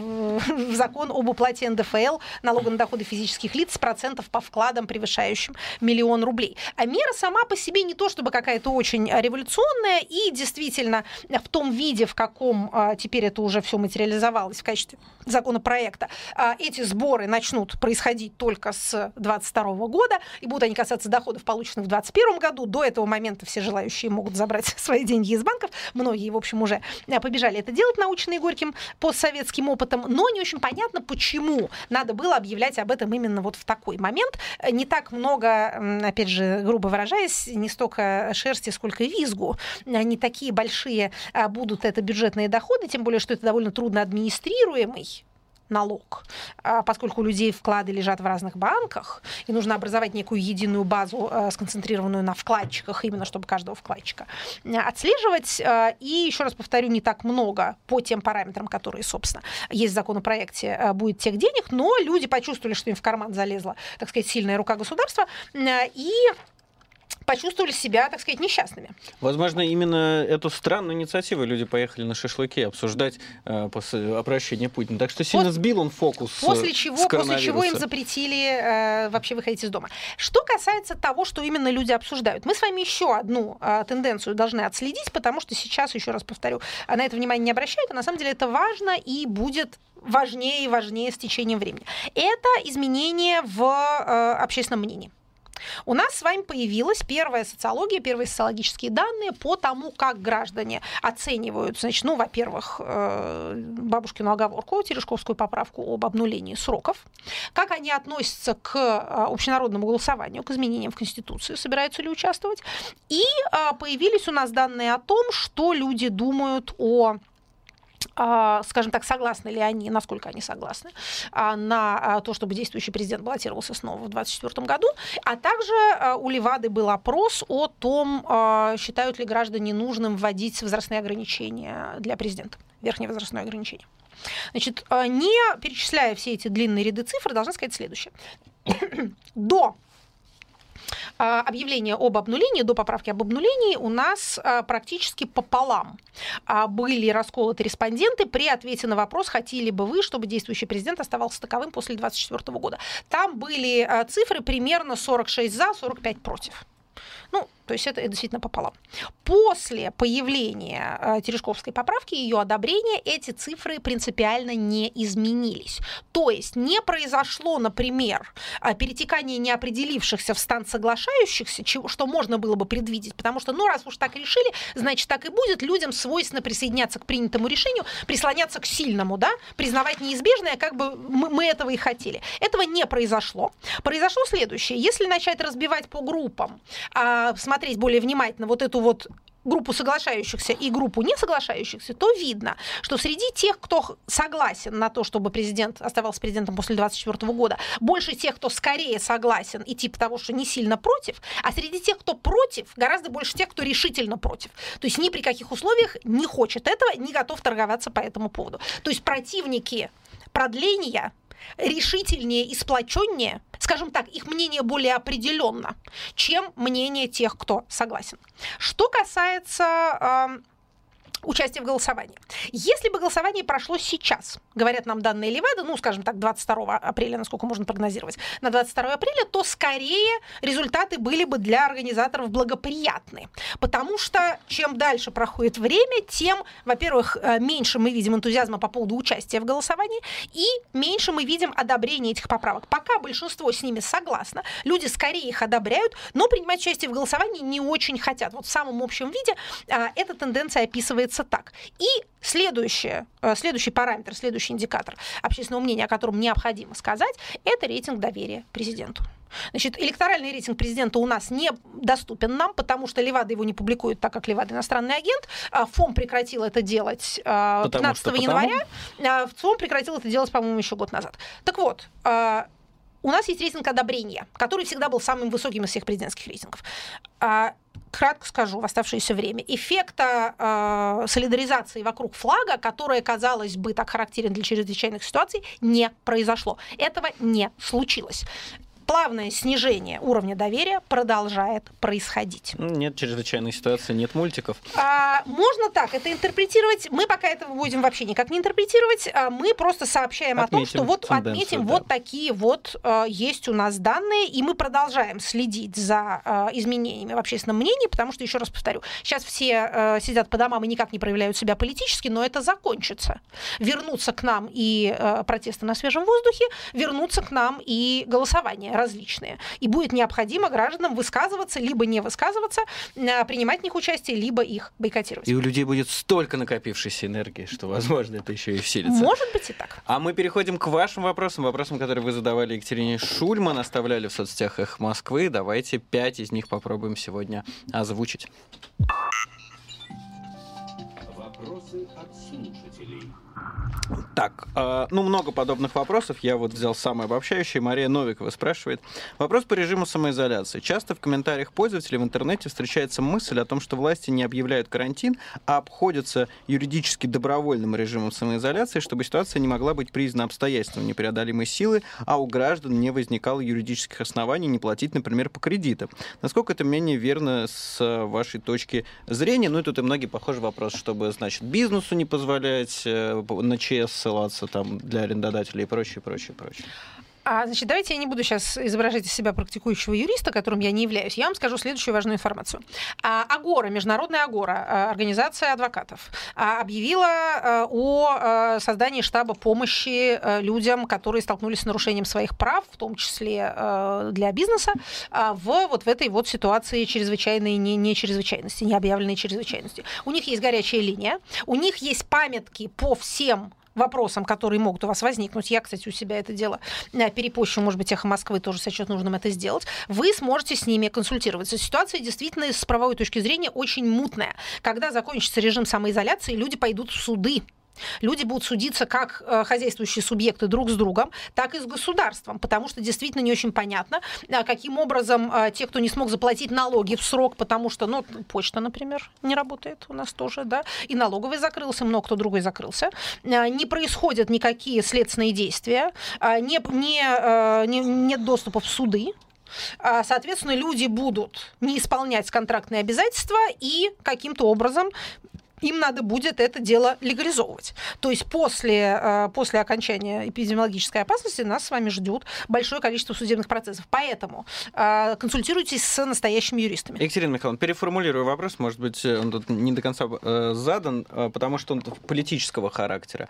[laughs] закон об уплате НДФЛ, налога на доходы физических лиц с процентов по вкладам, превышающим миллион рублей. А мера сама по себе не то чтобы какая-то очень революционная, и действительно в том виде, в каком а, теперь это уже все материализовалось в качестве законопроекта, а, эти сборы начнут происходить только с 2022 года, и будут они касаться доходов, полученных в 2021 году. До этого момента все желающие могут забрать [laughs] свои деньги из банков. Многие, в общем, уже а, побежали это делать, наученные горьким постсоветским опытом, но не очень понятно, почему надо было объявлять об этом этом именно вот в такой момент. Не так много, опять же, грубо выражаясь, не столько шерсти, сколько визгу. Не такие большие а, будут это бюджетные доходы, тем более, что это довольно трудно администрируемый налог, а, поскольку у людей вклады лежат в разных банках, и нужно образовать некую единую базу, а, сконцентрированную на вкладчиках, именно чтобы каждого вкладчика а, отслеживать. И, еще раз повторю, не так много по тем параметрам, которые, собственно, есть в законопроекте, будет тех денег, но люди почувствовали, что им в карман залезла, так сказать, сильная рука государства, и почувствовали себя, так сказать, несчастными. Возможно, именно эту странную инициативу люди поехали на шашлыки обсуждать э, после обращения Путина. Так что сильно вот сбил он фокус. Э, после чего, после чего им запретили э, вообще выходить из дома. Что касается того, что именно люди обсуждают, мы с вами еще одну э, тенденцию должны отследить, потому что сейчас, еще раз повторю, на это внимание не обращают, а на самом деле это важно и будет важнее и важнее с течением времени. Это изменение в э, общественном мнении. У нас с вами появилась первая социология, первые социологические данные по тому, как граждане оценивают, значит, ну, во-первых, э, бабушкину оговорку, Терешковскую поправку об обнулении сроков, как они относятся к э, общенародному голосованию, к изменениям в Конституции, собираются ли участвовать, и э, появились у нас данные о том, что люди думают о скажем так, согласны ли они, насколько они согласны, а, на а, то, чтобы действующий президент баллотировался снова в 2024 году. А также у Левады был опрос о том, считают ли граждане нужным вводить возрастные ограничения для президента, верхнее возрастное ограничение. Значит, не перечисляя все эти длинные ряды цифр, должна сказать следующее. [coughs] До а, объявление об обнулении, до поправки об обнулении у нас а, практически пополам а, были расколоты респонденты при ответе на вопрос, хотели бы вы, чтобы действующий президент оставался таковым после 2024 года. Там были цифры примерно 46 за, 45 против. Ну, то есть это, действительно пополам. После появления э, Терешковской поправки, ее одобрения, эти цифры принципиально не изменились. То есть не произошло, например, э, перетекание неопределившихся в стан соглашающихся, чего, что можно было бы предвидеть, потому что, ну, раз уж так решили, значит, так и будет. Людям свойственно присоединяться к принятому решению, прислоняться к сильному, да, признавать неизбежное, как бы мы, мы этого и хотели. Этого не произошло. Произошло следующее. Если начать разбивать по группам, э, смотреть более внимательно вот эту вот группу соглашающихся и группу не соглашающихся, то видно, что среди тех, кто согласен на то, чтобы президент оставался президентом после 2024 года, больше тех, кто скорее согласен и типа того, что не сильно против, а среди тех, кто против, гораздо больше тех, кто решительно против. То есть ни при каких условиях не хочет этого, не готов торговаться по этому поводу. То есть противники продления решительнее и сплоченнее, скажем так, их мнение более определенно, чем мнение тех, кто согласен. Что касается участие в голосовании. Если бы голосование прошло сейчас, говорят нам данные Левада, ну, скажем так, 22 апреля, насколько можно прогнозировать, на 22 апреля, то скорее результаты были бы для организаторов благоприятны. Потому что чем дальше проходит время, тем, во-первых, э, меньше мы видим энтузиазма по поводу участия в голосовании, и меньше мы видим одобрения этих поправок. Пока большинство с ними согласно, люди скорее их одобряют, но принимать участие в голосовании не очень хотят. Вот в самом общем виде а, эта тенденция описывается так. И следующее, э, следующий параметр, следующий индикатор общественного мнения, о котором необходимо сказать, это рейтинг доверия президенту. Значит, электоральный рейтинг президента у нас не доступен нам, потому что Левада его не публикует, так как Левада иностранный агент. А ФОМ прекратил это делать 15 потому что, января. Потому... ФОМ прекратил это делать, по-моему, еще год назад. Так вот, а, у нас есть рейтинг одобрения, который всегда был самым высоким из всех президентских рейтингов. А, кратко скажу в оставшееся время. Эффекта э, солидаризации вокруг флага, которая, казалось бы, так характерен для чрезвычайных ситуаций, не произошло. Этого не случилось плавное снижение уровня доверия продолжает происходить. Нет чрезвычайной ситуации, нет мультиков. А, можно так это интерпретировать. Мы пока этого будем вообще никак не интерпретировать. А мы просто сообщаем отметим о том, что вот отметим да. вот такие вот а, есть у нас данные, и мы продолжаем следить за а, изменениями в общественном мнении, потому что, еще раз повторю, сейчас все а, сидят по домам и никак не проявляют себя политически, но это закончится. Вернуться к нам и а, протесты на свежем воздухе, вернуться к нам и голосование различные. И будет необходимо гражданам высказываться, либо не высказываться, а, принимать в них участие, либо их бойкотировать. И у людей будет столько накопившейся энергии, что, возможно, это еще и всилится. Может быть и так. А мы переходим к вашим вопросам, вопросам, которые вы задавали Екатерине Шульман, оставляли в соцсетях их Москвы. Давайте пять из них попробуем сегодня озвучить. Вопросы от слушателей. Так, э, ну много подобных вопросов. Я вот взял самый обобщающий. Мария Новикова спрашивает. Вопрос по режиму самоизоляции. Часто в комментариях пользователей в интернете встречается мысль о том, что власти не объявляют карантин, а обходятся юридически добровольным режимом самоизоляции, чтобы ситуация не могла быть признана обстоятельством непреодолимой силы, а у граждан не возникало юридических оснований не платить, например, по кредитам. Насколько это мнение верно с вашей точки зрения? Ну и тут и многие похожий вопрос, чтобы, значит, бизнесу не позволять э, на ЧС ссылаться там для арендодателей и прочее, прочее, прочее. А, значит, давайте я не буду сейчас изображать из себя практикующего юриста, которым я не являюсь. Я вам скажу следующую важную информацию. А, Агора, Международная Агора, а, организация адвокатов, а, объявила а, о создании штаба помощи людям, которые столкнулись с нарушением своих прав, в том числе для бизнеса, в вот в этой вот ситуации чрезвычайной не, не чрезвычайности, не объявленной чрезвычайности. У них есть горячая линия, у них есть памятки по всем вопросам, которые могут у вас возникнуть, я, кстати, у себя это дело э, перепощу, может быть, эхо Москвы тоже сочет нужным это сделать, вы сможете с ними консультироваться. Ситуация действительно с правовой точки зрения очень мутная. Когда закончится режим самоизоляции, люди пойдут в суды Люди будут судиться как э, хозяйствующие субъекты друг с другом, так и с государством, потому что действительно не очень понятно, э, каким образом э, те, кто не смог заплатить налоги в срок, потому что, ну, почта, например, не работает у нас тоже, да, и налоговый закрылся, много кто другой закрылся, не происходят никакие следственные действия, не, не, не, нет доступа в суды, Соответственно, люди будут не исполнять контрактные обязательства и каким-то образом им надо будет это дело легализовывать. То есть после, э, после окончания эпидемиологической опасности нас с вами ждет большое количество судебных процессов. Поэтому э, консультируйтесь с настоящими юристами. Екатерина Михайловна, переформулирую вопрос, может быть, он тут не до конца э, задан, потому что он политического характера.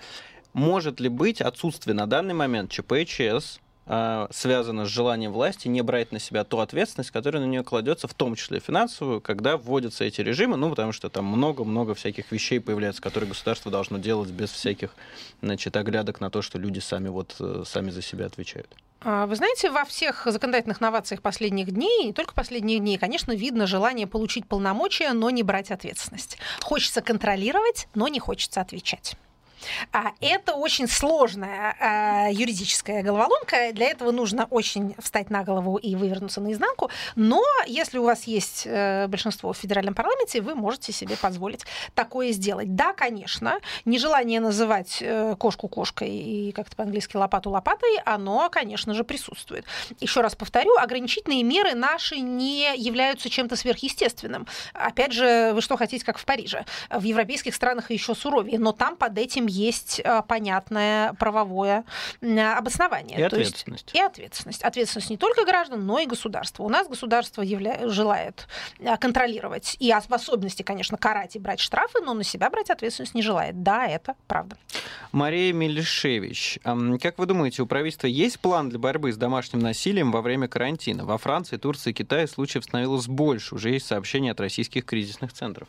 Может ли быть отсутствие на данный момент ЧП и ЧС а, связано с желанием власти не брать на себя ту ответственность, которая на нее кладется, в том числе финансовую, когда вводятся эти режимы, ну, потому что там много-много всяких вещей появляется, которые государство должно делать без всяких, значит, оглядок на то, что люди сами вот э, сами за себя отвечают. А, вы знаете, во всех законодательных новациях последних дней, не только последних дней, конечно, видно желание получить полномочия, но не брать ответственность. Хочется контролировать, но не хочется отвечать. А это очень сложная а, юридическая головоломка. Для этого нужно очень встать на голову и вывернуться наизнанку. Но если у вас есть э, большинство в федеральном парламенте, вы можете себе позволить такое сделать. Да, конечно, нежелание называть э, кошку кошкой и как-то по-английски лопату лопатой, оно, конечно же, присутствует. Еще раз повторю, ограничительные меры наши не являются чем-то сверхъестественным. Опять же, вы что хотите, как в Париже? В европейских странах еще суровее, но там под этим есть э, понятное правовое обоснование. И ответственность. есть, и ответственность. Ответственность не только граждан, но и государства. У нас государство явля... желает э, контролировать и в особенности, конечно, карать и брать штрафы, но на себя брать ответственность не желает. Да, это правда. Мария Мелишевич, как вы думаете, у правительства есть план для борьбы с домашним насилием во время карантина? Во Франции, Турции, Китае случаев становилось больше. Уже есть сообщения от российских кризисных центров.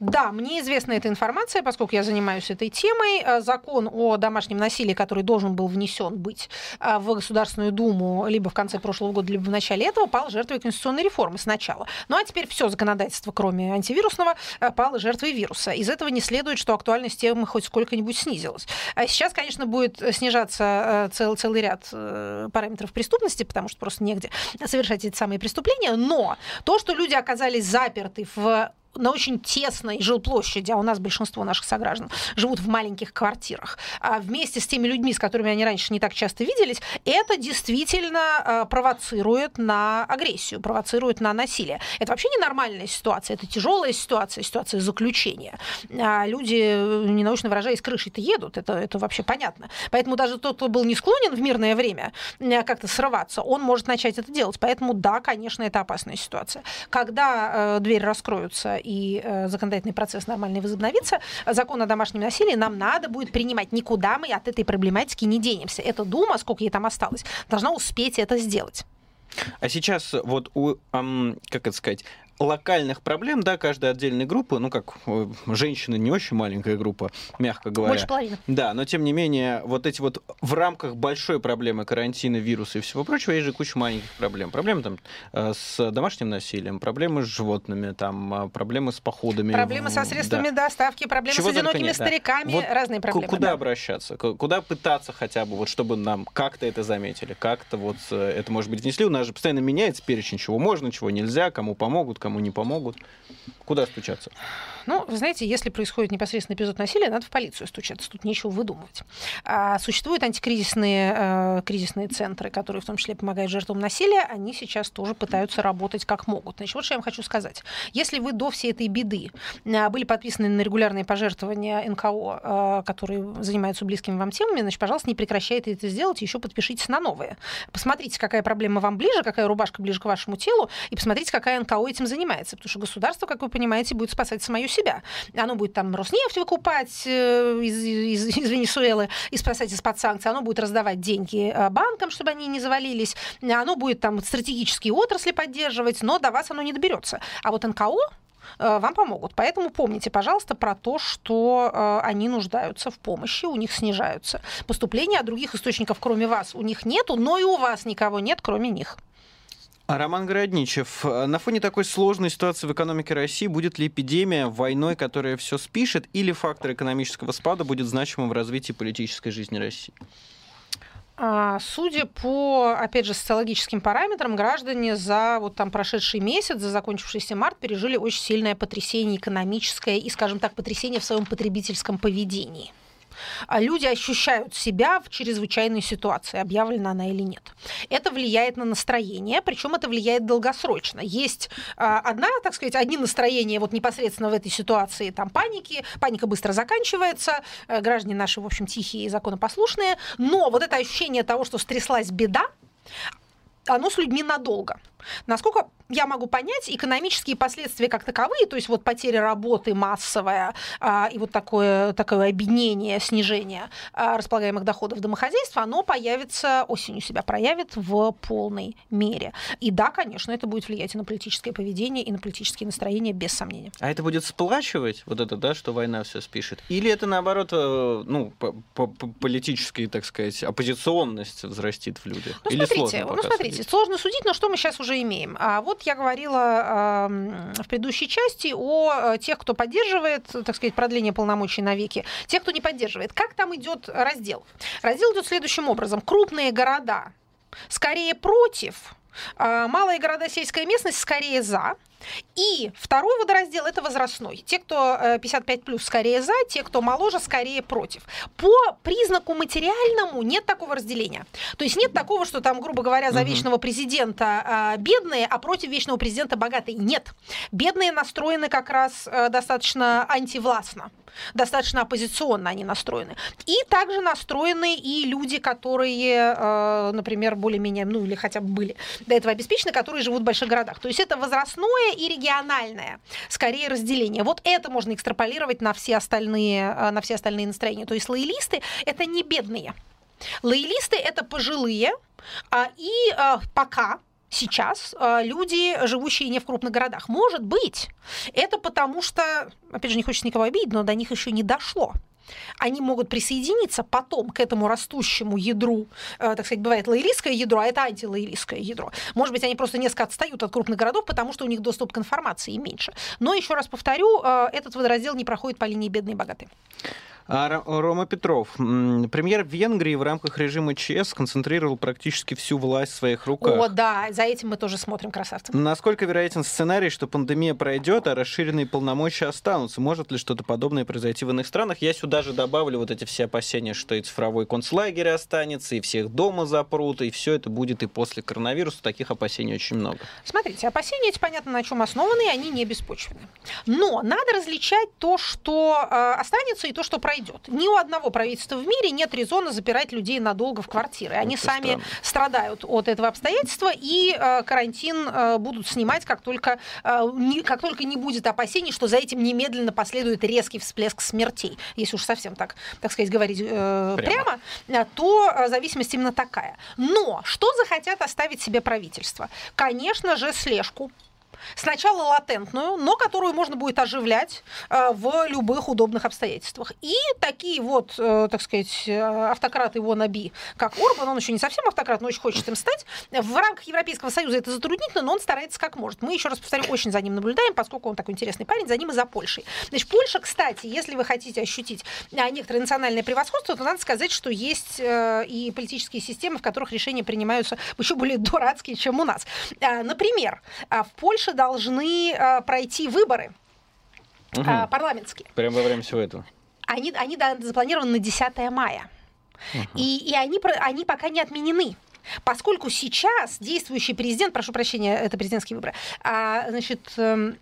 Да, мне известна эта информация, поскольку я занимаюсь этой темой. Э, закон о домашнем насилии, который должен был внесен быть э, в Государственную Думу либо в конце прошлого года, либо в начале этого, пал жертвой конституционной реформы сначала. Ну а теперь все законодательство, кроме антивирусного, э, пало жертвой вируса. Из этого не следует, что актуальность темы хоть сколько-нибудь снизилась. А сейчас, конечно, будет снижаться цел, целый ряд параметров преступности, потому что просто негде совершать эти самые преступления. Но то, что люди оказались заперты в на очень тесной жилплощади, а у нас большинство наших сограждан живут в маленьких квартирах, а вместе с теми людьми, с которыми они раньше не так часто виделись, это действительно а, провоцирует на агрессию, провоцирует на насилие. Это вообще ненормальная ситуация, это тяжелая ситуация, ситуация заключения. А люди, ненаучно выражаясь, крышей-то едут, это, это вообще понятно. Поэтому даже тот, кто был не склонен в мирное время как-то срываться, он может начать это делать. Поэтому да, конечно, это опасная ситуация. Когда э, двери раскроются и э, законодательный процесс нормальный возобновится, закон о домашнем насилии нам надо будет принимать. Никуда мы от этой проблематики не денемся. Эта Дума, сколько ей там осталось, должна успеть это сделать. А сейчас вот у, эм, как это сказать, локальных проблем, да, каждой отдельной группы, ну, как э, женщины не очень маленькая группа, мягко говоря. Больше половины. Да, но тем не менее, вот эти вот в рамках большой проблемы карантина, вируса и всего прочего, есть же куча маленьких проблем. Проблемы там э, с домашним насилием, проблемы с животными, там, а, проблемы с походами. Проблемы со средствами да. доставки, проблемы Чего с одинокими нет, стариками, да. вот разные проблемы. Куда да. обращаться? Куда пытаться хотя бы, вот чтобы нам как-то это заметили, как-то вот э, это, может быть, внесли? У нас же постоянно меняется перечень, чего можно, чего нельзя, кому помогут, кому не помогут. Куда стучаться? Ну, вы знаете, если происходит непосредственно эпизод насилия, надо в полицию стучаться. Тут нечего выдумывать. А существуют антикризисные э, кризисные центры, которые в том числе помогают жертвам насилия. Они сейчас тоже пытаются работать как могут. Значит, вот что я вам хочу сказать. Если вы до всей этой беды э, были подписаны на регулярные пожертвования НКО, э, которые занимаются близкими вам темами, значит, пожалуйста, не прекращайте это сделать, еще подпишитесь на новые. Посмотрите, какая проблема вам ближе, какая рубашка ближе к вашему телу, и посмотрите, какая НКО этим занимается. Потому что государство, как вы понимаете, будет спасать самое себя. Оно будет там Роснефть выкупать э, из, из, из Венесуэлы и спасать из-под санкций. Оно будет раздавать деньги э, банкам, чтобы они не завалились. Оно будет там стратегические отрасли поддерживать, но до вас оно не доберется. А вот НКО э, вам помогут. Поэтому помните, пожалуйста, про то, что они нуждаются в помощи, у них снижаются поступления, а других источников, кроме вас, у них нету, но и у вас никого нет, кроме них. А Роман Городничев, э, на фоне такой сложной ситуации в экономике России будет ли эпидемия войной, которая все спишет, или фактор экономического спада будет значимым в развитии политической жизни России? А, судя по, опять же, социологическим параметрам, граждане за вот там прошедший месяц, за закончившийся март, пережили очень сильное потрясение экономическое и, скажем так, потрясение в своем потребительском поведении. А люди ощущают себя в чрезвычайной ситуации, объявлена она или нет. Это влияет на настроение, причем это влияет долгосрочно. Есть а, одна, так сказать, одни настроения вот непосредственно в этой ситуации, там паники, паника быстро заканчивается, э, граждане наши, в общем, тихие и законопослушные, но вот это ощущение того, что стряслась беда, оно с людьми надолго. Насколько я могу понять экономические последствия как таковые, то есть вот потеря работы массовая а, и вот такое, такое объединение, снижение а, располагаемых доходов домохозяйства, оно появится осенью себя проявит в полной мере. И да, конечно, это будет влиять и на политическое поведение, и на политические настроения, без сомнения. А это будет сплачивать, вот это, да, что война все спишет? Или это, наоборот, э, ну, политическая, так сказать, оппозиционность взрастит в людях? Ну, Или смотрите, ну, смотрите, сложно судить, но что мы сейчас уже уже имеем. А вот я говорила в предыдущей части о э, тех, кто поддерживает, так сказать, продление полномочий навеки, тех, кто не поддерживает. Как там идет раздел? Раздел идет следующим образом. Крупные города скорее против, а малые города сельская местность скорее за. И второй водораздел – это возрастной. Те, кто 55 э, плюс, скорее за, те, кто моложе, скорее против. По признаку материальному нет такого разделения. То есть нет такого, что там, грубо говоря, за вечного президента э, бедные, а против вечного президента богатые. Нет. Бедные настроены как раз э, достаточно антивластно достаточно оппозиционно они настроены. И также настроены и люди, которые, например, более-менее, ну или хотя бы были до этого обеспечены, которые живут в больших городах. То есть это возрастное и региональное, скорее разделение. Вот это можно экстраполировать на все остальные, э, на все остальные настроения. То есть лоялисты – это не бедные. Лоялисты – это пожилые, а, и а, пока сейчас а, люди, живущие не в крупных городах. Может быть, это потому что, опять же, не хочется никого обидеть, но до них еще не дошло они могут присоединиться потом к этому растущему ядру, э, так сказать, бывает лоялистское ядро, а это антилоялистское ядро. Может быть, они просто несколько отстают от крупных городов, потому что у них доступ к информации меньше. Но еще раз повторю, э, этот водораздел не проходит по линии бедные и богатые. А Рома Петров, премьер Венгрии в рамках режима ЧС концентрировал практически всю власть в своих руках. О, да, за этим мы тоже смотрим, красавцы. Насколько вероятен сценарий, что пандемия пройдет, а расширенные полномочия останутся? Может ли что-то подобное произойти в иных странах? Я сюда же добавлю вот эти все опасения, что и цифровой концлагерь останется, и всех дома запрут, и все это будет и после коронавируса. Таких опасений очень много. Смотрите, опасения эти, понятно, на чем основаны, и они не беспочвены. Но надо различать то, что э, останется, и то, что пройдет пройдет. Ни у одного правительства в мире нет резона запирать людей надолго в квартиры. Они Это сами странно. страдают от этого обстоятельства, и э, карантин э, будут снимать, как только, э, не, как только не будет опасений, что за этим немедленно последует резкий всплеск смертей. Если уж совсем так, так сказать, говорить э, прямо. прямо, то э, зависимость именно такая. Но что захотят оставить себе правительство? Конечно же, слежку Сначала латентную, но которую можно будет оживлять э, в любых удобных обстоятельствах. И такие вот, э, так сказать, э, автократы его наби, как Орбан, он еще не совсем автократ, но очень хочет им стать. В рамках Европейского Союза это затруднительно, но он старается как может. Мы, еще раз повторю, очень за ним наблюдаем, поскольку он такой интересный парень, за ним и за Польшей. Значит, Польша, кстати, если вы хотите ощутить некоторое национальное превосходство, то надо сказать, что есть и политические системы, в которых решения принимаются [laughs] еще более дурацкие, чем у нас. Например, в Польше должны э, пройти выборы угу. э, парламентские. Прямо во время всего этого. Они, они да, запланированы на 10 мая. Угу. И, и они, они пока не отменены. Поскольку сейчас действующий президент, прошу прощения, это президентские выборы, а, значит, эм,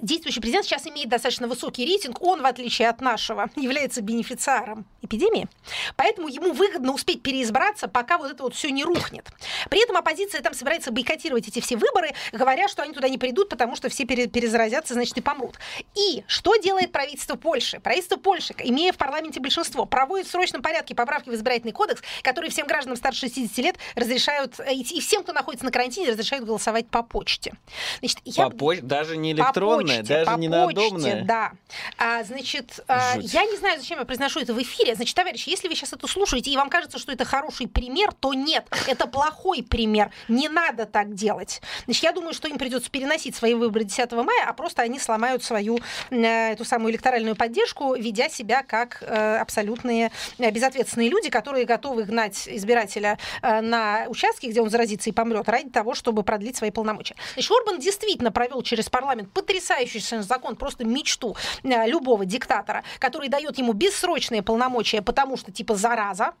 Действующий президент сейчас имеет достаточно высокий рейтинг, он, в отличие от нашего, [laughs] является бенефициаром эпидемии, поэтому ему выгодно успеть переизбраться, пока вот это вот все не рухнет. При этом оппозиция там собирается бойкотировать эти все выборы, говоря, что они туда не придут, потому что все перезаразятся, значит, и помрут. И что делает правительство Польши? Правительство Польши, имея в парламенте большинство, проводит в срочном порядке поправки в избирательный кодекс, которые всем гражданам старше 60 лет разрешают, э, и всем, кто находится на карантине, разрешают голосовать по почте. Значит, я... По почте? Даже не электронно? Почте, даже по не почте, да. А, значит, а, я не знаю, зачем я произношу это в эфире. Значит, товарищи, если вы сейчас это слушаете, и вам кажется, что это хороший пример, то нет, это плохой пример. Не надо так делать. Значит, я думаю, что им придется переносить свои выборы 10 мая, а просто они сломают свою э, эту самую электоральную поддержку, ведя себя как э, абсолютные э, безответственные люди, которые готовы гнать избирателя на участки, где он заразится и помрет, ради того, чтобы продлить свои полномочия. Значит, Орбан действительно провел через парламент потрясающий закон, просто мечту любого диктатора, который дает ему бессрочные полномочия, потому что типа зараза,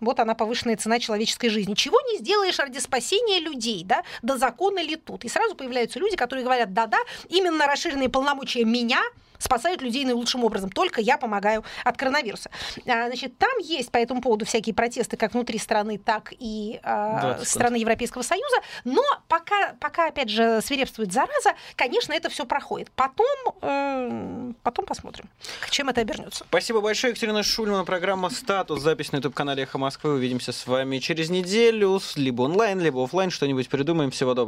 вот она повышенная цена человеческой жизни. Чего не сделаешь ради спасения людей, да? До закона ли тут? И сразу появляются люди, которые говорят, да-да, именно расширенные полномочия меня – спасают людей наилучшим образом. Только я помогаю от коронавируса. А, значит, там есть по этому поводу всякие протесты как внутри страны, так и э, страны Европейского Союза. Но пока, пока, опять же, свирепствует зараза, конечно, это все проходит. Потом, э, потом посмотрим, к чем это обернется. Спасибо большое, Екатерина Шульмана. Программа «Статус». Запись на YouTube-канале «Эхо Москвы». Увидимся с вами через неделю. Либо онлайн, либо офлайн. Что-нибудь придумаем. Всего доброго.